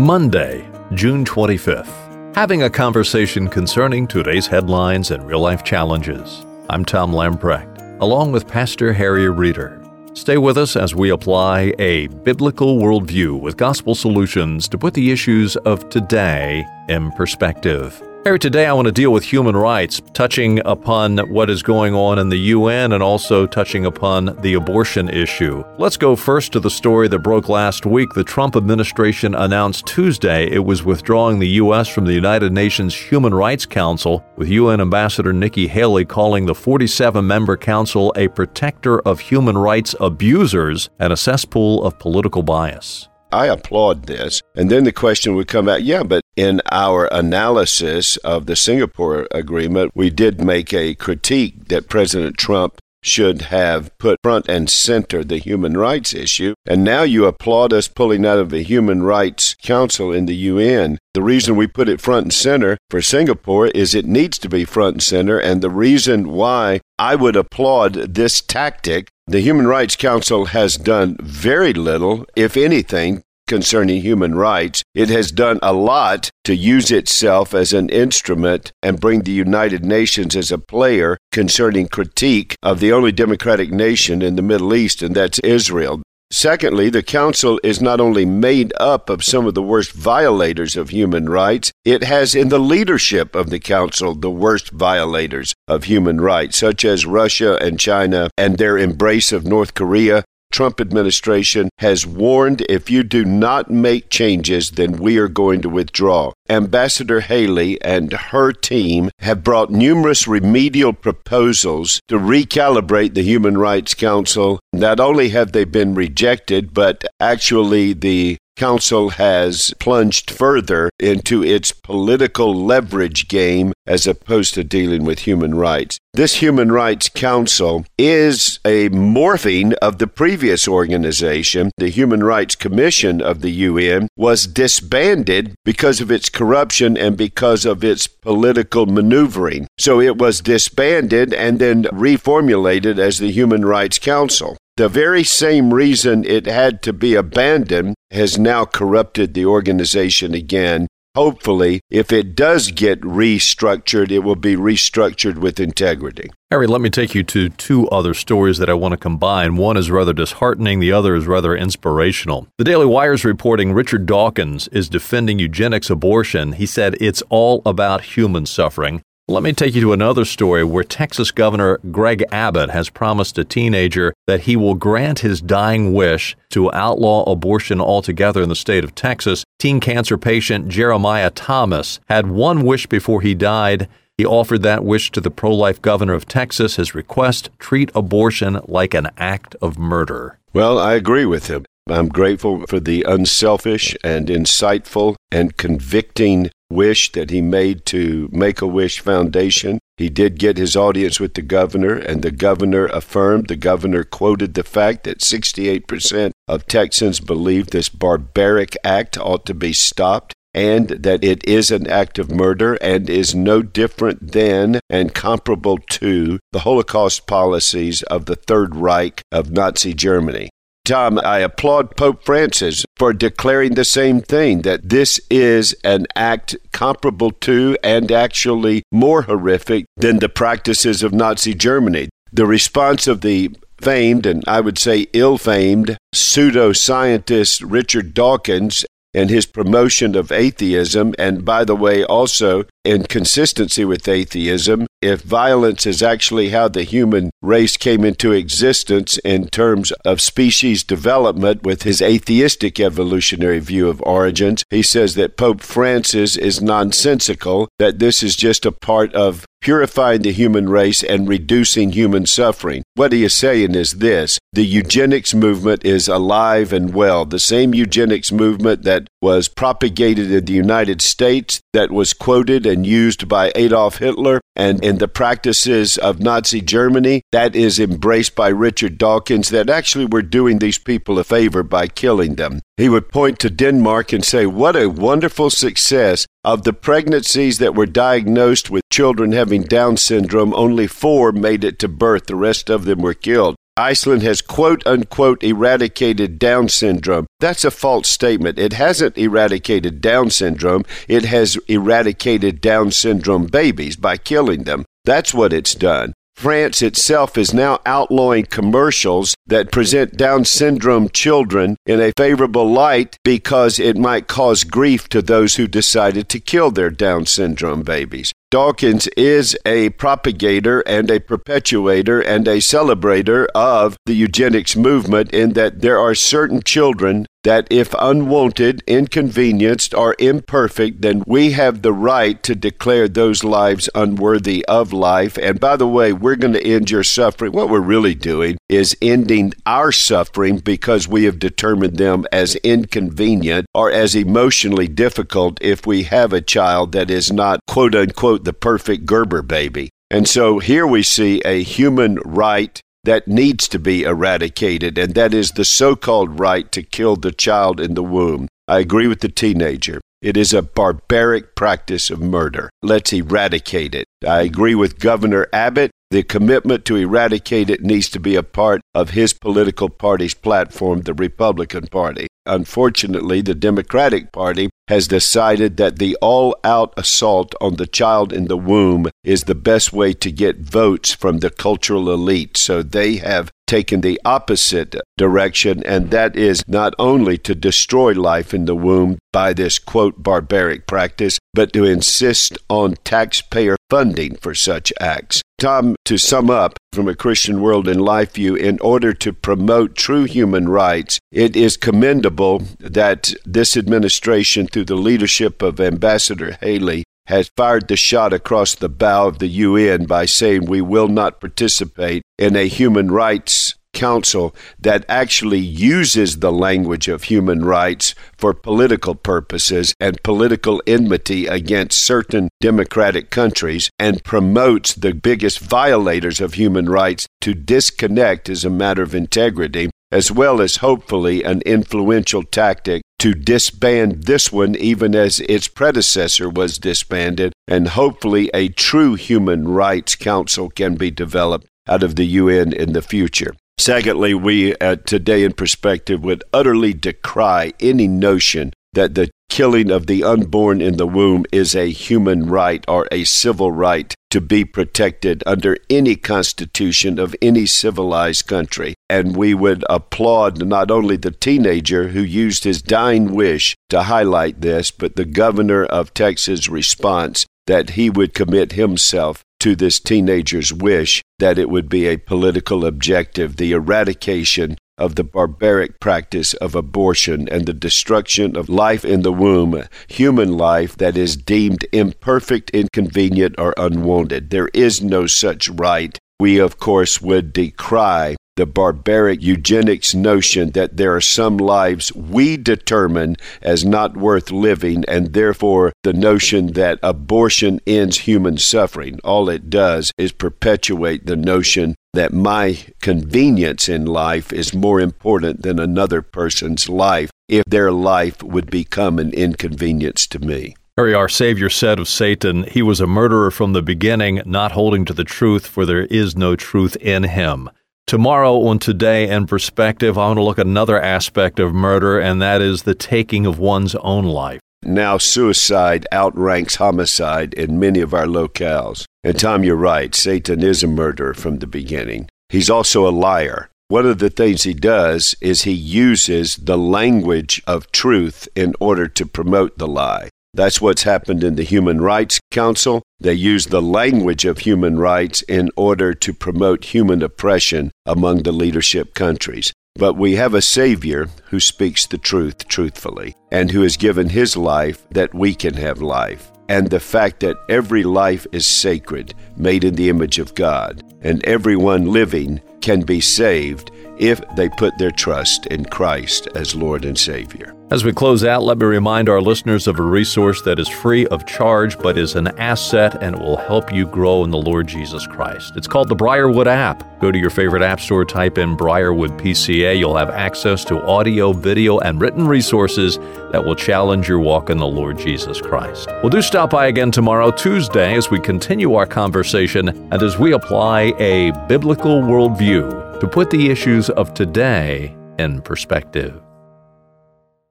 Monday, June 25th. Having a conversation concerning today's headlines and real life challenges. I'm Tom Lamprecht, along with Pastor Harry Reeder. Stay with us as we apply a biblical worldview with gospel solutions to put the issues of today in perspective. Harry, today, I want to deal with human rights, touching upon what is going on in the UN and also touching upon the abortion issue. Let's go first to the story that broke last week. The Trump administration announced Tuesday it was withdrawing the U.S. from the United Nations Human Rights Council, with UN Ambassador Nikki Haley calling the 47 member council a protector of human rights abusers and a cesspool of political bias. I applaud this. And then the question would come out yeah, but in our analysis of the Singapore agreement, we did make a critique that President Trump should have put front and center the human rights issue. And now you applaud us pulling out of the Human Rights Council in the UN. The reason we put it front and center for Singapore is it needs to be front and center. And the reason why I would applaud this tactic the Human Rights Council has done very little, if anything, concerning human rights. It has done a lot to use itself as an instrument and bring the United Nations as a player concerning critique of the only democratic nation in the Middle East, and that's Israel. Secondly, the Council is not only made up of some of the worst violators of human rights, it has in the leadership of the Council the worst violators of human rights, such as Russia and China and their embrace of North Korea Trump administration has warned if you do not make changes, then we are going to withdraw. Ambassador Haley and her team have brought numerous remedial proposals to recalibrate the Human Rights Council. Not only have they been rejected, but actually the Council has plunged further into its political leverage game as opposed to dealing with human rights. This Human Rights Council is a morphing of the previous organization. The Human Rights Commission of the UN was disbanded because of its corruption and because of its political maneuvering. So it was disbanded and then reformulated as the Human Rights Council. The very same reason it had to be abandoned has now corrupted the organization again. Hopefully, if it does get restructured, it will be restructured with integrity. Harry, let me take you to two other stories that I want to combine. One is rather disheartening, the other is rather inspirational. The Daily Wire is reporting Richard Dawkins is defending eugenics abortion. He said it's all about human suffering. Let me take you to another story where Texas Governor Greg Abbott has promised a teenager that he will grant his dying wish to outlaw abortion altogether in the state of Texas. Teen cancer patient Jeremiah Thomas had one wish before he died. He offered that wish to the pro life governor of Texas. His request treat abortion like an act of murder. Well, I agree with him. I'm grateful for the unselfish and insightful and convicting wish that he made to Make a Wish Foundation. He did get his audience with the governor, and the governor affirmed. The governor quoted the fact that 68% of Texans believe this barbaric act ought to be stopped and that it is an act of murder and is no different than and comparable to the Holocaust policies of the Third Reich of Nazi Germany. Tom, I applaud Pope Francis for declaring the same thing that this is an act comparable to and actually more horrific than the practices of Nazi Germany. The response of the famed and I would say ill famed pseudoscientist Richard Dawkins and his promotion of atheism, and by the way, also in consistency with atheism, if violence is actually how the human race came into existence in terms of species development with his atheistic evolutionary view of origins, he says that Pope Francis is nonsensical, that this is just a part of purifying the human race and reducing human suffering. What he is saying is this the eugenics movement is alive and well. The same eugenics movement that was propagated in the United States, that was quoted used by Adolf Hitler, and in the practices of Nazi Germany, that is embraced by Richard Dawkins, that actually were doing these people a favor by killing them. He would point to Denmark and say, What a wonderful success of the pregnancies that were diagnosed with children having Down syndrome, only four made it to birth. The rest of them were killed. Iceland has quote unquote eradicated Down syndrome. That's a false statement. It hasn't eradicated Down syndrome, it has eradicated Down syndrome babies by killing them. That's what it's done. France itself is now outlawing commercials that present Down syndrome children in a favorable light because it might cause grief to those who decided to kill their Down syndrome babies. Dawkins is a propagator and a perpetuator and a celebrator of the eugenics movement in that there are certain children that, if unwanted, inconvenienced, or imperfect, then we have the right to declare those lives unworthy of life. And by the way, we're going to end your suffering. What we're really doing is ending our suffering because we have determined them as inconvenient or as emotionally difficult if we have a child that is not, quote unquote, the perfect Gerber baby. And so here we see a human right that needs to be eradicated, and that is the so called right to kill the child in the womb. I agree with the teenager. It is a barbaric practice of murder. Let's eradicate it. I agree with Governor Abbott. The commitment to eradicate it needs to be a part of his political party's platform, the Republican Party. Unfortunately, the Democratic Party has decided that the all out assault on the child in the womb is the best way to get votes from the cultural elite. So they have taken the opposite direction, and that is not only to destroy life in the womb by this quote barbaric practice, but to insist on taxpayer funding for such acts. Tom, to sum up from a Christian world and life view, in order to promote true human rights, it is commendable that this administration, through the leadership of Ambassador Haley, has fired the shot across the bow of the UN by saying we will not participate in a human rights council that actually uses the language of human rights for political purposes and political enmity against certain democratic countries and promotes the biggest violators of human rights to disconnect as a matter of integrity as well as hopefully an influential tactic to disband this one even as its predecessor was disbanded, and hopefully a true human rights council can be developed out of the UN in the future. Secondly, we at Today in Perspective would utterly decry any notion that the killing of the unborn in the womb is a human right or a civil right to be protected under any constitution of any civilized country. And we would applaud not only the teenager who used his dying wish to highlight this, but the governor of Texas' response that he would commit himself to this teenager's wish that it would be a political objective, the eradication of the barbaric practice of abortion and the destruction of life in the womb, human life that is deemed imperfect, inconvenient, or unwanted. There is no such right. We, of course, would decry the barbaric eugenics notion that there are some lives we determine as not worth living, and therefore the notion that abortion ends human suffering. All it does is perpetuate the notion that my convenience in life is more important than another person's life if their life would become an inconvenience to me. Harry, our Savior said of Satan, He was a murderer from the beginning, not holding to the truth, for there is no truth in him. Tomorrow on Today in Perspective, I want to look at another aspect of murder, and that is the taking of one's own life. Now, suicide outranks homicide in many of our locales. And Tom, you're right. Satan is a murderer from the beginning. He's also a liar. One of the things he does is he uses the language of truth in order to promote the lie. That's what's happened in the Human Rights Council. They use the language of human rights in order to promote human oppression among the leadership countries. But we have a Savior who speaks the truth truthfully and who has given his life that we can have life. And the fact that every life is sacred, made in the image of God, and everyone living can be saved if they put their trust in Christ as Lord and Savior. As we close out, let me remind our listeners of a resource that is free of charge but is an asset and will help you grow in the Lord Jesus Christ. It's called the Briarwood app. Go to your favorite app store, type in Briarwood PCA. You'll have access to audio, video, and written resources that will challenge your walk in the Lord Jesus Christ. We'll do stop by again tomorrow, Tuesday, as we continue our conversation and as we apply a biblical worldview to put the issues of today in perspective.